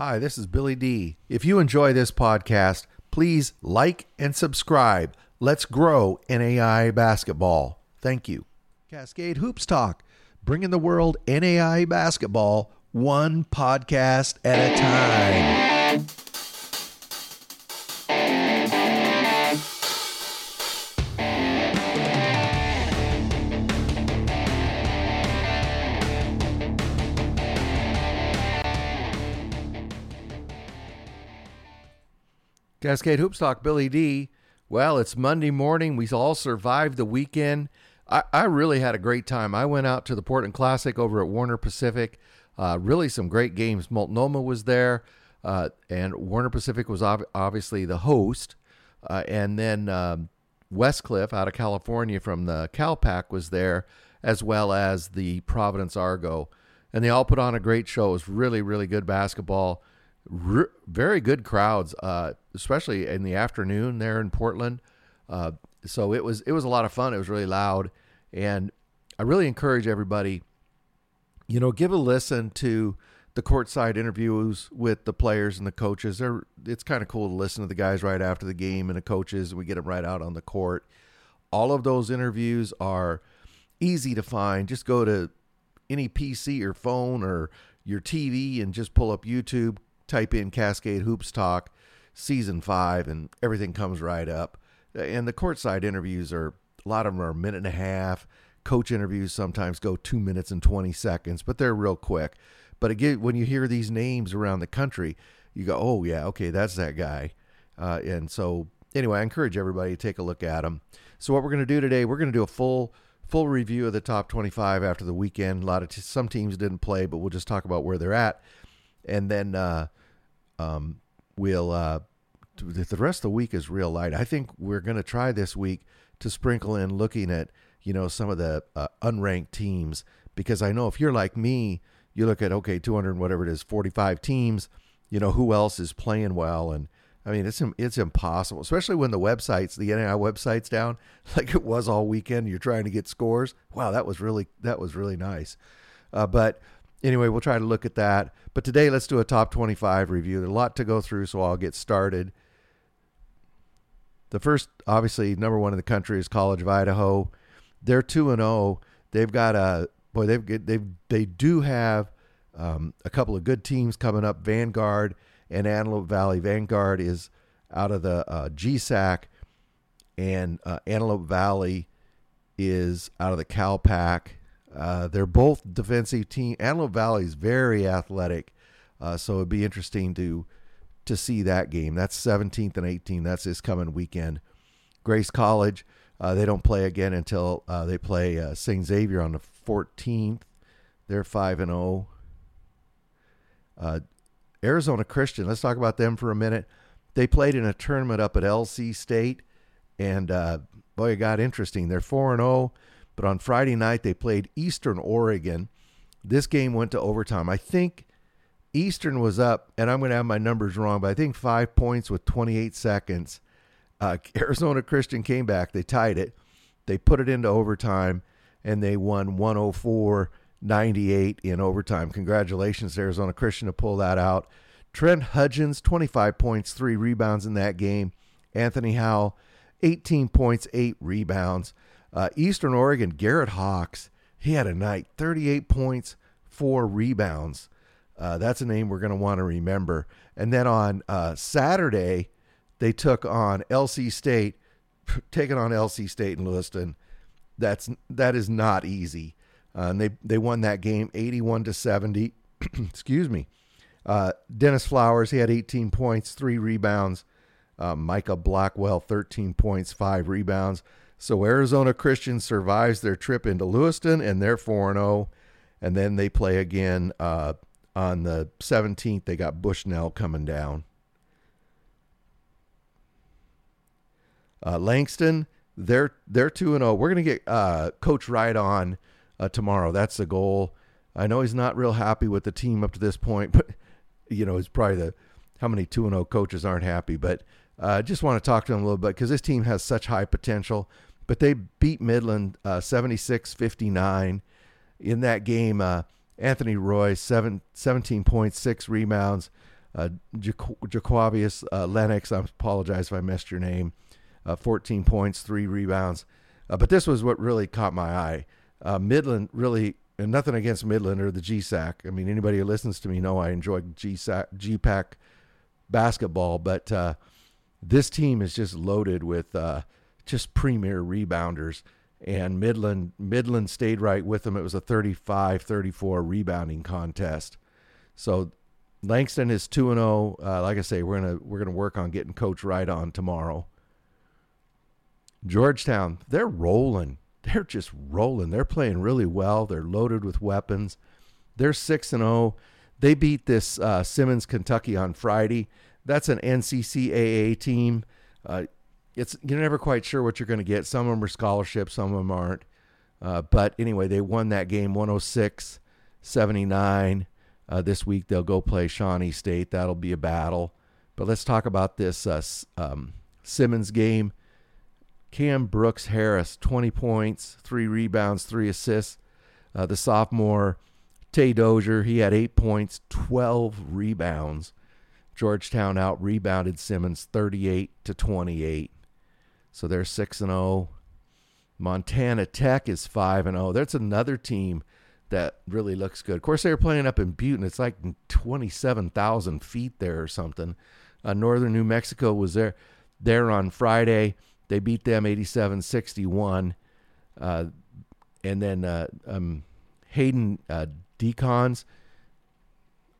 Hi, this is Billy D. If you enjoy this podcast, please like and subscribe. Let's grow NAIA basketball. Thank you. Cascade Hoops Talk, bringing the world NAIA basketball one podcast at a time. Cascade Hoops Talk, Billy D. Well, it's Monday morning. We all survived the weekend. I, I really had a great time. I went out to the Portland Classic over at Warner Pacific. Uh, really, some great games. Multnomah was there, uh, and Warner Pacific was ob- obviously the host. Uh, and then um, Westcliff out of California from the CalPAC was there, as well as the Providence Argo. And they all put on a great show. It was really, really good basketball. R- very good crowds, uh, especially in the afternoon there in Portland. Uh, so it was it was a lot of fun. It was really loud, and I really encourage everybody, you know, give a listen to the courtside interviews with the players and the coaches. They're, it's kind of cool to listen to the guys right after the game and the coaches, we get them right out on the court. All of those interviews are easy to find. Just go to any PC or phone or your TV and just pull up YouTube, type in Cascade Hoops Talk season five, and everything comes right up. And the courtside interviews are a lot of them are a minute and a half. Coach interviews sometimes go two minutes and 20 seconds, but they're real quick. But again, when you hear these names around the country, you go, oh, yeah, okay, that's that guy. Uh, and so, anyway, I encourage everybody to take a look at them. So, what we're going to do today, we're going to do a full full review of the top 25 after the weekend. A lot of t- some teams didn't play, but we'll just talk about where they're at, and then uh, um, we'll uh, the rest of the week is real light. I think we're going to try this week to sprinkle in looking at you know some of the uh, unranked teams because I know if you're like me, you look at okay 200 whatever it is 45 teams, you know who else is playing well and I mean it's it's impossible, especially when the websites the NAIA websites down like it was all weekend. You're trying to get scores. Wow, that was really that was really nice. Uh, but anyway, we'll try to look at that. But today, let's do a top 25 review. There's a lot to go through, so I'll get started. The first, obviously, number one in the country is College of Idaho. They're two and zero. Oh. They've got a boy. They've they they do have um, a couple of good teams coming up. Vanguard and Antelope Valley. Vanguard is out of the uh, GSAC, and uh, Antelope Valley is out of the CalPAC. Uh, they're both defensive team. Antelope Valley is very athletic, uh, so it'd be interesting to to see that game. That's 17th and 18th. That's this coming weekend. Grace College, uh, they don't play again until uh, they play uh, St. Xavier on the 14th. They're 5 and 0. Uh, Arizona Christian, let's talk about them for a minute. They played in a tournament up at LC State, and boy, it got interesting. They're 4 and 0, but on Friday night they played Eastern Oregon. This game went to overtime. I think Eastern was up, and I'm going to have my numbers wrong, but I think five points with 28 seconds. Uh, Arizona Christian came back. They tied it. They put it into overtime, and they won 104 98 in overtime. Congratulations, Arizona Christian, to pull that out. Trent Hudgens, 25 points, three rebounds in that game. Anthony Howell, 18 points, eight rebounds. Uh, Eastern Oregon, Garrett Hawks, he had a night, 38 points, four rebounds. Uh, that's a name we're going to want to remember. And then on uh, Saturday, they took on LC State, taking on LC State in Lewiston. That's that is not easy, uh, and they they won that game 81 to 70. Excuse me. Uh, Dennis Flowers, he had 18 points, three rebounds. Uh, Micah Blackwell, 13 points, five rebounds. So Arizona Christian survives their trip into Lewiston, and they're 4 0. And then they play again uh, on the 17th, they got Bushnell coming down. Uh, Langston, they're they're two and zero. Oh. We're gonna get uh, Coach Wright on uh, tomorrow. That's the goal. I know he's not real happy with the team up to this point, but you know, it's probably the how many two and zero oh coaches aren't happy. But I uh, just want to talk to him a little bit because this team has such high potential. But they beat Midland uh, 76 59 in that game. Uh, Anthony Roy, seven, 17 points, six rebounds. Uh, Jaquavius uh, Lennox, I apologize if I messed your name. Uh, 14 points, three rebounds. Uh, but this was what really caught my eye. Uh, Midland really, and nothing against Midland or the GSAC. I mean, anybody who listens to me know I enjoy GSAC, GPAC basketball, but uh, this team is just loaded with uh, just premier rebounders. And Midland Midland stayed right with them. It was a 35-34 rebounding contest. So Langston is 2 and 0. Uh, like I say, we're going to we're going to work on getting coach right on tomorrow. Georgetown, they're rolling. They're just rolling. They're playing really well. They're loaded with weapons. They're 6 and 0. They beat this uh, Simmons Kentucky on Friday. That's an NCCAA team. Uh, it's you're never quite sure what you're going to get. Some of them are scholarships, some of them aren't. Uh, but anyway, they won that game 106 79. Uh, this week they'll go play Shawnee State. That'll be a battle. But let's talk about this uh, um, Simmons game. Cam Brooks Harris, 20 points, three rebounds, three assists. Uh, the sophomore Tay Dozier, he had eight points, 12 rebounds. Georgetown out rebounded Simmons 38 to 28. So they're 6 and 0. Montana Tech is 5 and 0. That's another team that really looks good. Of course, they were playing up in Butte, and it's like 27,000 feet there or something. Uh, Northern New Mexico was there there on Friday. They beat them 87 61. Uh, and then uh, um, Hayden uh, Decons,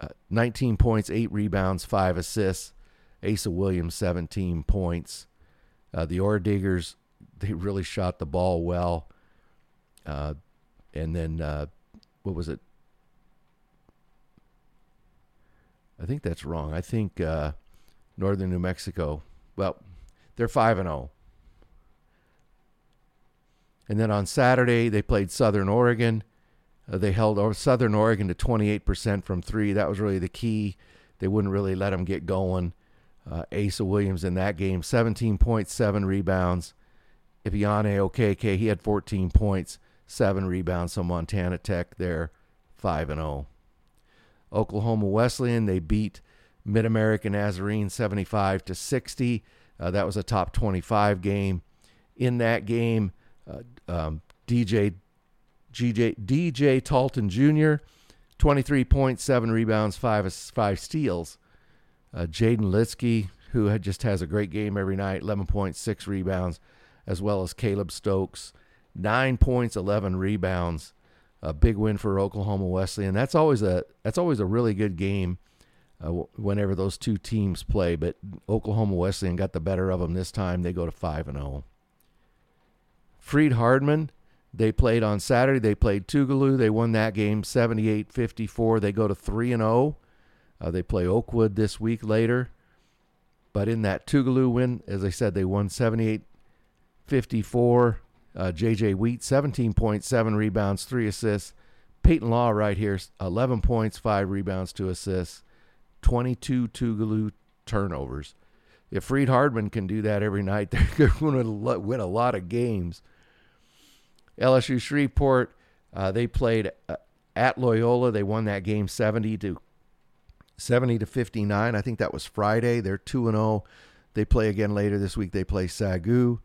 uh, 19 points, 8 rebounds, 5 assists. Asa Williams, 17 points. Uh, the Orediggers, they really shot the ball well. Uh, and then, uh, what was it? I think that's wrong. I think uh, Northern New Mexico, well, they're 5 and 0. And then on Saturday, they played Southern Oregon. Uh, they held Southern Oregon to 28% from three. That was really the key. They wouldn't really let them get going. Uh, Asa Williams in that game, 17.7 rebounds. Ipiane Okeke, he had 14 points, seven rebounds. So Montana Tech, they're 5 and 0. Oklahoma Wesleyan, they beat Mid American Nazarene 75 to 60. Uh, that was a top 25 game. In that game, uh, um, DJ GJ, DJ Talton Jr., 23.7 rebounds, five five steals. Uh, Jaden Litsky, who just has a great game every night, 11.6 rebounds, as well as Caleb Stokes, nine points, 11 rebounds. A big win for Oklahoma Wesleyan. That's always a that's always a really good game. Uh, whenever those two teams play, but Oklahoma Wesleyan got the better of them this time. They go to five and zero. Oh. Freed-Hardeman, they played on Saturday. They played Tougaloo. They won that game 78 54. They go to 3 and 0. Uh, they play Oakwood this week later. But in that Tougaloo win, as I said, they won 78 54. Uh, JJ Wheat, 17.7 rebounds, 3 assists. Peyton Law right here, 11 points, 5 rebounds, 2 assists. 22 Tougaloo turnovers. If Freed-Hardeman can do that every night, they're going to win a lot of games. LSU Shreveport, uh, they played uh, at Loyola. They won that game 70 to 70 to 59. I think that was Friday. They're 2 and 0. They play again later this week. They play Sagu.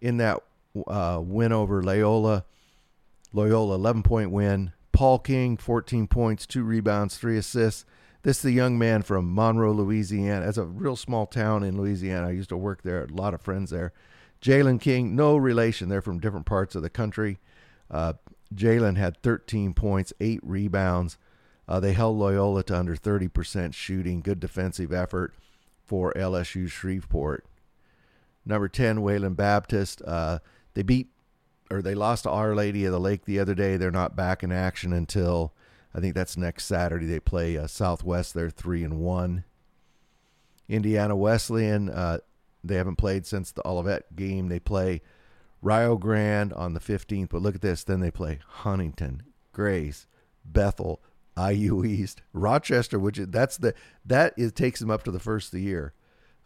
In that uh, win over Loyola, Loyola 11 point win. Paul King 14 points, 2 rebounds, 3 assists. This is the young man from Monroe, Louisiana. It's a real small town in Louisiana. I used to work there. A lot of friends there. Jalen King, no relation. They're from different parts of the country. Uh, Jalen had 13 points, eight rebounds. Uh, they held Loyola to under 30% shooting. Good defensive effort for LSU Shreveport. Number 10, Wayland Baptist. Uh, they beat or they lost to Our Lady of the Lake the other day. They're not back in action until I think that's next Saturday. They play uh, Southwest. They're three and one. Indiana Wesleyan. Uh, they haven't played since the Olivet game. They play Rio Grande on the 15th, but look at this. Then they play Huntington, Grace, Bethel, IU East, Rochester, which is, that's the that is takes them up to the first of the year.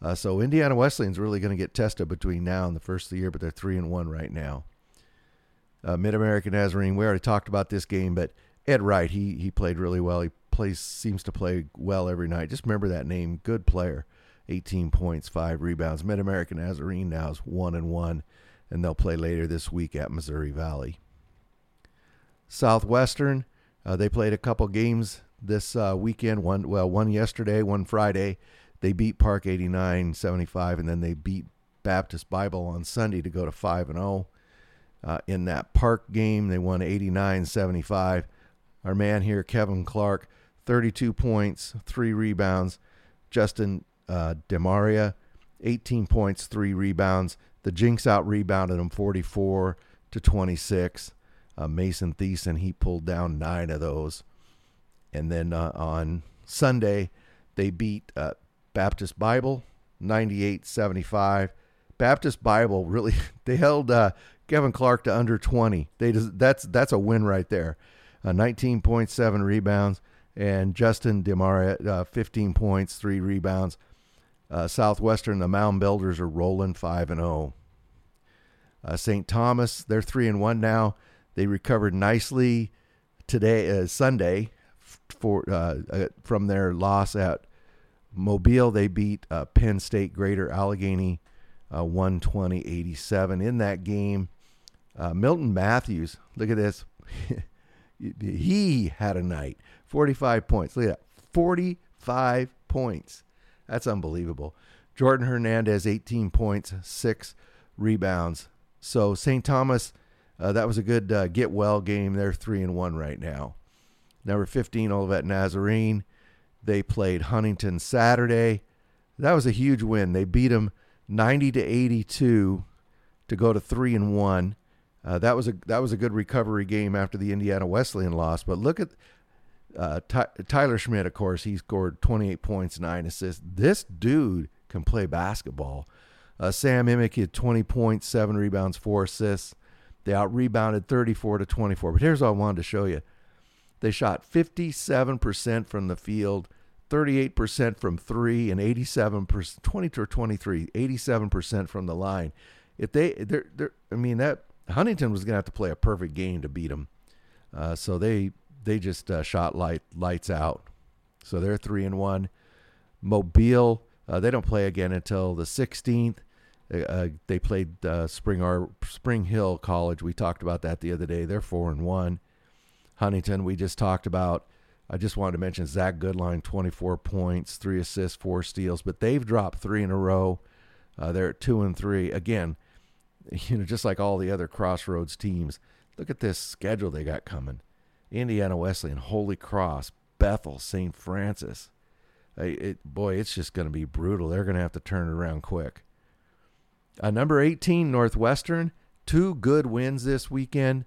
Uh, so Indiana Wesleyan's really going to get tested between now and the first of the year, but they're three and one right now. Uh, Mid American Nazarene, we already talked about this game, but Ed Wright he he played really well. He plays seems to play well every night. Just remember that name. Good player. 18 points, five rebounds. Mid American Nazarene now is one and one, and they'll play later this week at Missouri Valley. Southwestern, uh, they played a couple games this uh, weekend. One well, one yesterday, one Friday. They beat Park 89-75, and then they beat Baptist Bible on Sunday to go to five and zero. Oh. Uh, in that Park game, they won 89-75. Our man here, Kevin Clark, 32 points, three rebounds. Justin uh, Demaria, 18 points, three rebounds. The Jinx out rebounded him 44 to 26. Uh, Mason Thiessen, he pulled down nine of those. And then uh, on Sunday, they beat uh, Baptist Bible 98 75. Baptist Bible really, they held uh, Kevin Clark to under 20. They just, that's, that's a win right there. Uh, 19.7 rebounds. And Justin Demaria, uh, 15 points, three rebounds. Uh, Southwestern, the Mound Builders are rolling five and zero. Oh. Uh, St. Thomas, they're three and one now. They recovered nicely today, uh, Sunday, for uh, uh, from their loss at Mobile. They beat uh, Penn State Greater Allegheny 120-87 in that game. Milton Matthews, look at this. he had a night. 45 points. Look at that. 45 points. That's unbelievable. Jordan Hernandez, 18 points, six rebounds. So St. Thomas, uh, that was a good uh, get well game. They're three and one right now. Number 15, Olivet Nazarene. They played Huntington Saturday. That was a huge win. They beat them 90 to 82 to go to three and one. Uh, that was a that was a good recovery game after the Indiana Wesleyan loss. But look at uh, Ty- Tyler Schmidt, of course, he scored 28 points, nine assists. This dude can play basketball. Uh, Sam Emick had 20 points, seven rebounds, four assists. They out rebounded 34 to 24. But here's what I wanted to show you: they shot 57% from the field, 38% from three, and 87% 20 or 23, 87% from the line. If they, they're, they're, I mean that Huntington was going to have to play a perfect game to beat them. Uh, so they they just uh, shot light lights out. So they're three and one. Mobile, uh, they don't play again until the 16th. Uh, uh, they played uh, Spring Ar- Spring Hill College. We talked about that the other day. They're four and one. Huntington, we just talked about. I just wanted to mention Zach Goodline, 24 points, three assists, four steals, but they've dropped three in a row. Uh, they're at two and three. Again, you know, just like all the other Crossroads teams. Look at this schedule they got coming. Indiana Wesleyan, Holy Cross, Bethel, St. Francis. It, boy, it's just going to be brutal. They're going to have to turn it around quick. Uh, number 18, Northwestern, two good wins this weekend.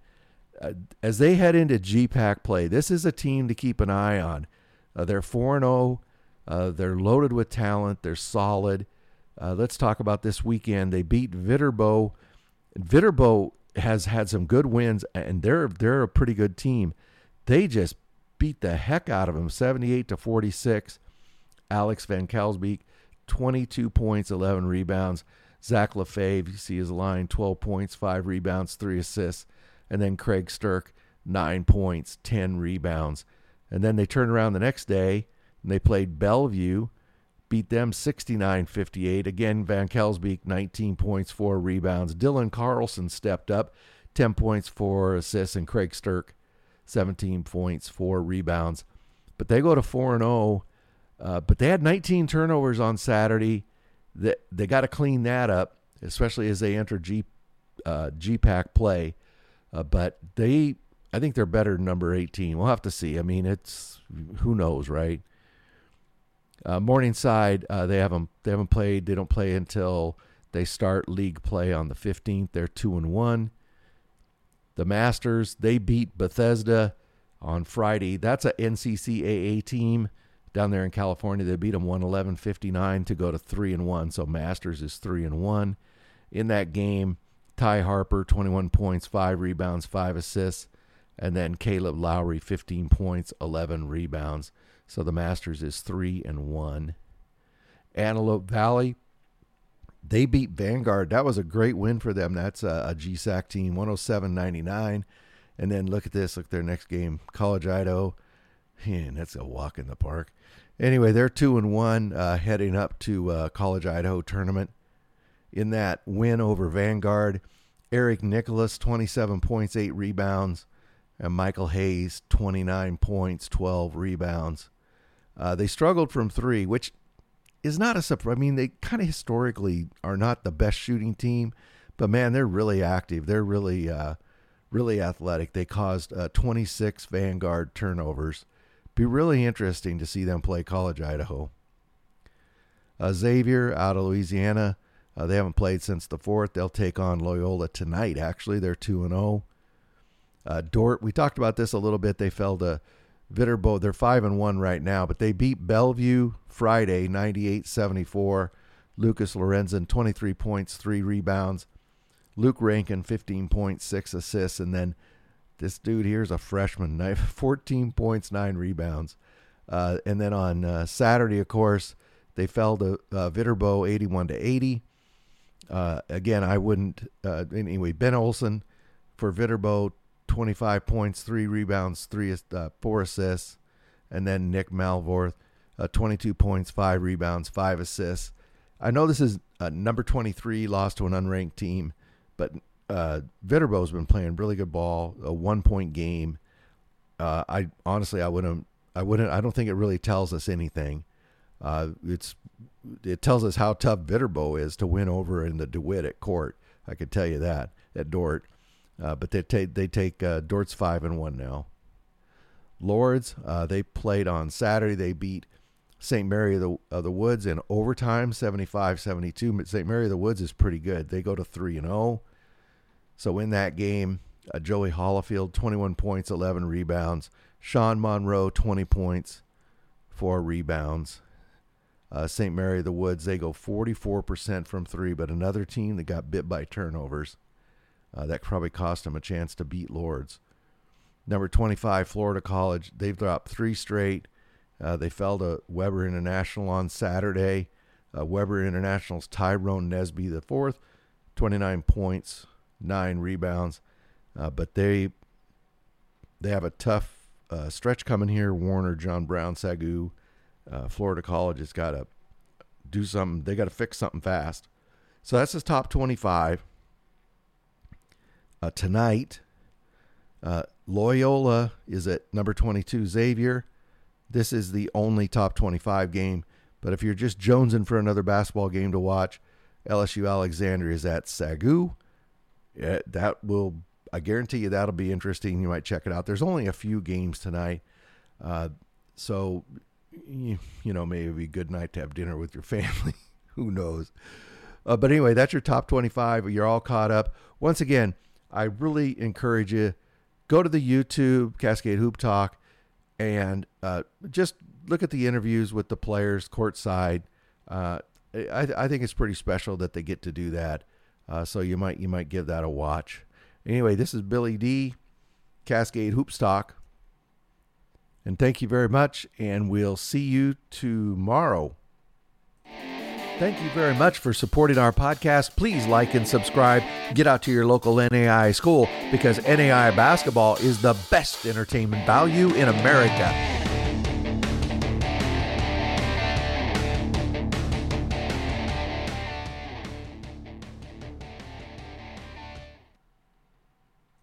Uh, as they head into GPAC play, this is a team to keep an eye on. Uh, they're 4 0. Uh, they're loaded with talent. They're solid. Uh, let's talk about this weekend. They beat Viterbo. Viterbo has had some good wins, and they're they're a pretty good team. They just beat the heck out of them, 78 to 46. Alex Van Kelsbeek, 22 points, 11 rebounds. Zach LaFave, you see his line, 12 points, 5 rebounds, 3 assists. And then Craig Sturck, 9 points, 10 rebounds. And then they turned around the next day and they played Bellevue, beat them 69 58. Again, Van Kelsbeek, 19 points, 4 rebounds. Dylan Carlson stepped up, 10 points, 4 assists. And Craig Sturck, 17 points, four rebounds. But they go to 4 and 0. Uh, but they had 19 turnovers on Saturday. They, they got to clean that up, especially as they enter G, uh, GPAC play. Uh, but they, I think they're better than number 18. We'll have to see. I mean, it's who knows, right? Uh, Morningside, uh, they haven't they haven't played. They don't play until they start league play on the 15th. They're two and one. The Masters, they beat Bethesda on Friday. That's a NCCAA team down there in California. They beat them 111-59 to go to 3 and 1. So Masters is 3 and 1. In that game, Ty Harper 21 points, 5 rebounds, 5 assists, and then Caleb Lowry 15 points, 11 rebounds. So the Masters is 3 and 1. Antelope Valley they beat Vanguard. That was a great win for them. That's a, a GSAC team, 107 99. And then look at this. Look, at their next game, College Idaho. Man, that's a walk in the park. Anyway, they're two and one, uh, heading up to uh, College Idaho tournament. In that win over Vanguard, Eric Nicholas, 27 points, eight rebounds, and Michael Hayes, 29 points, 12 rebounds. Uh, they struggled from three, which is not a surprise. I mean, they kind of historically are not the best shooting team, but man, they're really active. They're really, uh, really athletic. They caused uh, 26 Vanguard turnovers. Be really interesting to see them play College Idaho. Uh, Xavier out of Louisiana. Uh, they haven't played since the fourth. They'll take on Loyola tonight. Actually, they're two and zero. Oh. Uh, Dordt. We talked about this a little bit. They fell to Viterbo. They're five and one right now, but they beat Bellevue Friday 98-74. Lucas Lorenzen 23 points, three rebounds. Luke Rankin 15 points, six assists, and then this dude here's a freshman, 14 points, nine rebounds. Uh, and then on uh, Saturday, of course, they fell to uh, Viterbo 81 to 80. Uh, again, I wouldn't. Uh, anyway, Ben Olson for Viterbo, 25 points, three rebounds, three uh, four assists, and then Nick Malvorth, uh, 22 points, five rebounds, five assists. I know this is number 23, lost to an unranked team, but uh, Viterbo's been playing really good ball, a one point game. Uh, I honestly, I wouldn't, I wouldn't, I don't think it really tells us anything. Uh, it's it tells us how tough Viterbo is to win over in the DeWitt at court. I could tell you that at Dordt. Uh, but they take they take uh, Dordt's five and one now. Lourdes uh, they played on Saturday. They beat St. Mary of the, of the Woods in overtime, 75-72. But St. Mary of the Woods is pretty good. They go to three and zero. So in that game, uh, Joey Hollifield, 21 points, 11 rebounds. Sean Monroe, 20 points, four rebounds. Uh, St. Mary of the Woods, they go 44% from three, but another team that got bit by turnovers. Uh, that probably cost them a chance to beat Lourdes. Number 25, Florida College, they've dropped three straight. Uh, they fell to Webber International on Saturday. Uh, Webber International's Tyrone Nesby the fourth, 29 points, nine rebounds. Uh, but they they have a tough uh, stretch coming here. Warner, John Brown, Sagu, uh, Florida College has got to do something. They got to fix something fast. So that's his top 25. Uh, tonight, uh, Loyola is at number 22. Xavier. This is the only top 25 game. But if you're just jonesing for another basketball game to watch, LSU Alexandria is at Sagu. Yeah, that will, I guarantee you, that'll be interesting. You might check it out. There's only a few games tonight. Uh, so you, you know, maybe be a good night to have dinner with your family. Who knows? Uh, but anyway, that's your top 25. You're all caught up. Once again, I really encourage you go to the YouTube Cascade Hoop Talk and uh, just look at the interviews with the players courtside. Uh, I, I, think it's pretty special that they get to do that. Uh, so you might you might give that a watch. Anyway, this is Billy D, Cascade Hoops Talk. And thank you very much, and we'll see you tomorrow. Thank you very much for supporting our podcast. Please like and subscribe. Get out to your local NAIA school because NAIA basketball is the best entertainment value in America.